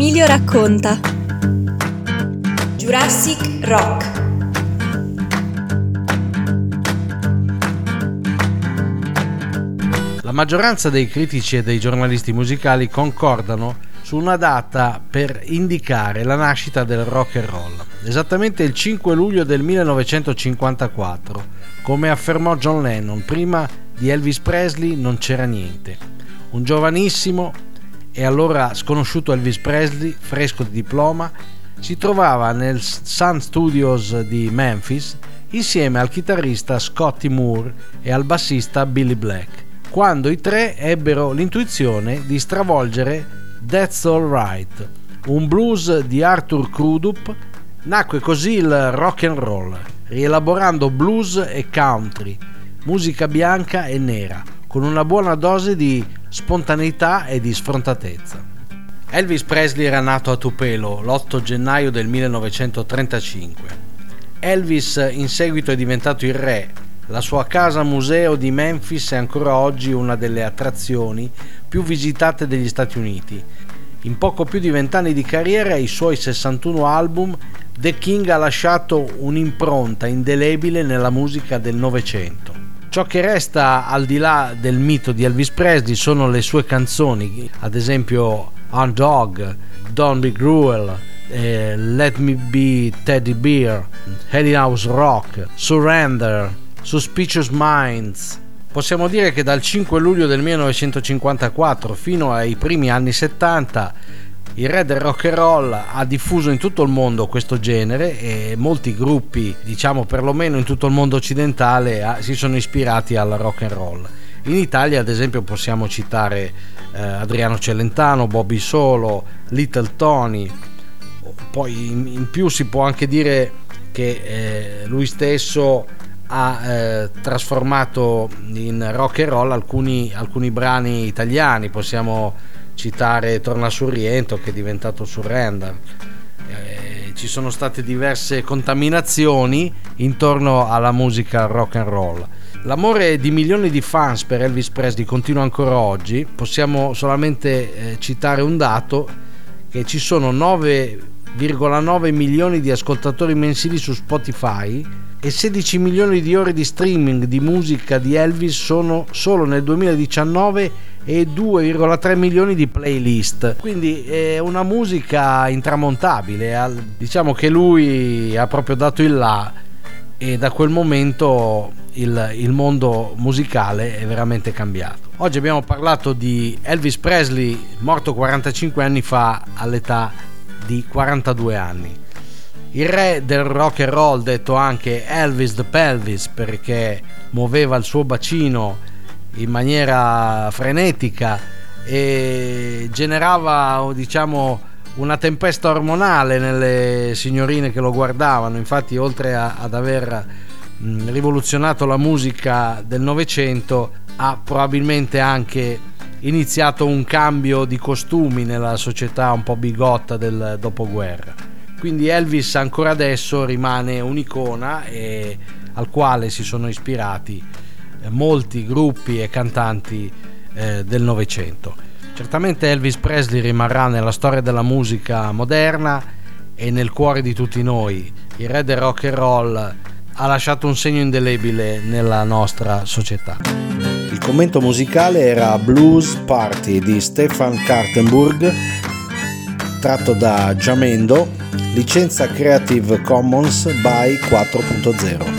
Emilio racconta. Jurassic Rock. La maggioranza dei critici e dei giornalisti musicali concordano su una data per indicare la nascita del rock and roll, esattamente il 5 luglio del 1954, come affermò John Lennon, prima di Elvis Presley non c'era niente. Un giovanissimo e allora sconosciuto Elvis Presley, fresco di diploma, si trovava nel Sun Studios di Memphis insieme al chitarrista Scotty Moore e al bassista Billy Black, quando i tre ebbero l'intuizione di stravolgere That's Alright, un blues di Arthur Crudup, nacque così il rock and roll, rielaborando blues e country, musica bianca e nera, con una buona dose di spontaneità e di sfrontatezza. Elvis Presley era nato a Tupelo l'8 gennaio del 1935. Elvis in seguito è diventato il re. La sua casa museo di Memphis è ancora oggi una delle attrazioni più visitate degli Stati Uniti. In poco più di vent'anni di carriera e i suoi 61 album, The King ha lasciato un'impronta indelebile nella musica del Novecento. Ciò che resta al di là del mito di Elvis Presley sono le sue canzoni, ad esempio On Dog, Don't Be Cruel, eh, Let Me Be Teddy Bear, Heading House Rock, Surrender, Suspicious Minds, Possiamo dire che dal 5 luglio del 1954 fino ai primi anni 70 il re del rock and roll ha diffuso in tutto il mondo questo genere e molti gruppi, diciamo perlomeno in tutto il mondo occidentale, si sono ispirati al rock and roll. In Italia, ad esempio, possiamo citare eh, Adriano Celentano, Bobby Solo, Little Tony. Poi in, più si può anche dire che eh, lui stesso ha eh, trasformato in rock and roll alcuni, alcuni, brani italiani, possiamo citare Torna sul Riento che è diventato Surrender. Eh, ci sono state diverse contaminazioni intorno alla musica rock and roll. L'amore di milioni di fans per Elvis Presley continua ancora oggi, possiamo solamente eh, citare un dato che ci sono 9,9 milioni di ascoltatori mensili su Spotify e 16 milioni di ore di streaming di musica di Elvis sono solo nel 2019 e 2,3 milioni di playlist. Quindi è una musica intramontabile. Diciamo che lui ha proprio dato il là e da quel momento il, il mondo musicale è veramente cambiato. Oggi abbiamo parlato di Elvis Presley, morto 45 anni fa all'età di 42 anni il re del rock and roll, detto anche Elvis the Pelvis, perché muoveva il suo bacino in maniera frenetica e generava, diciamo, una tempesta ormonale nelle signorine che lo guardavano. Infatti, oltre a, ad aver mh, rivoluzionato la musica del Novecento, ha probabilmente anche iniziato un cambio di costumi nella società un po' bigotta del dopoguerra. Quindi Elvis ancora adesso rimane un'icona e, al quale si sono ispirati molti gruppi e cantanti eh, del Novecento. Certamente Elvis Presley rimarrà nella storia della musica moderna e nel cuore di tutti noi. Il re del rock and roll ha lasciato un segno indelebile nella nostra società. Il commento musicale era Blues Party di Stefan Kartenburg, tratto da Giamendo licenza Creative Commons by 4.0.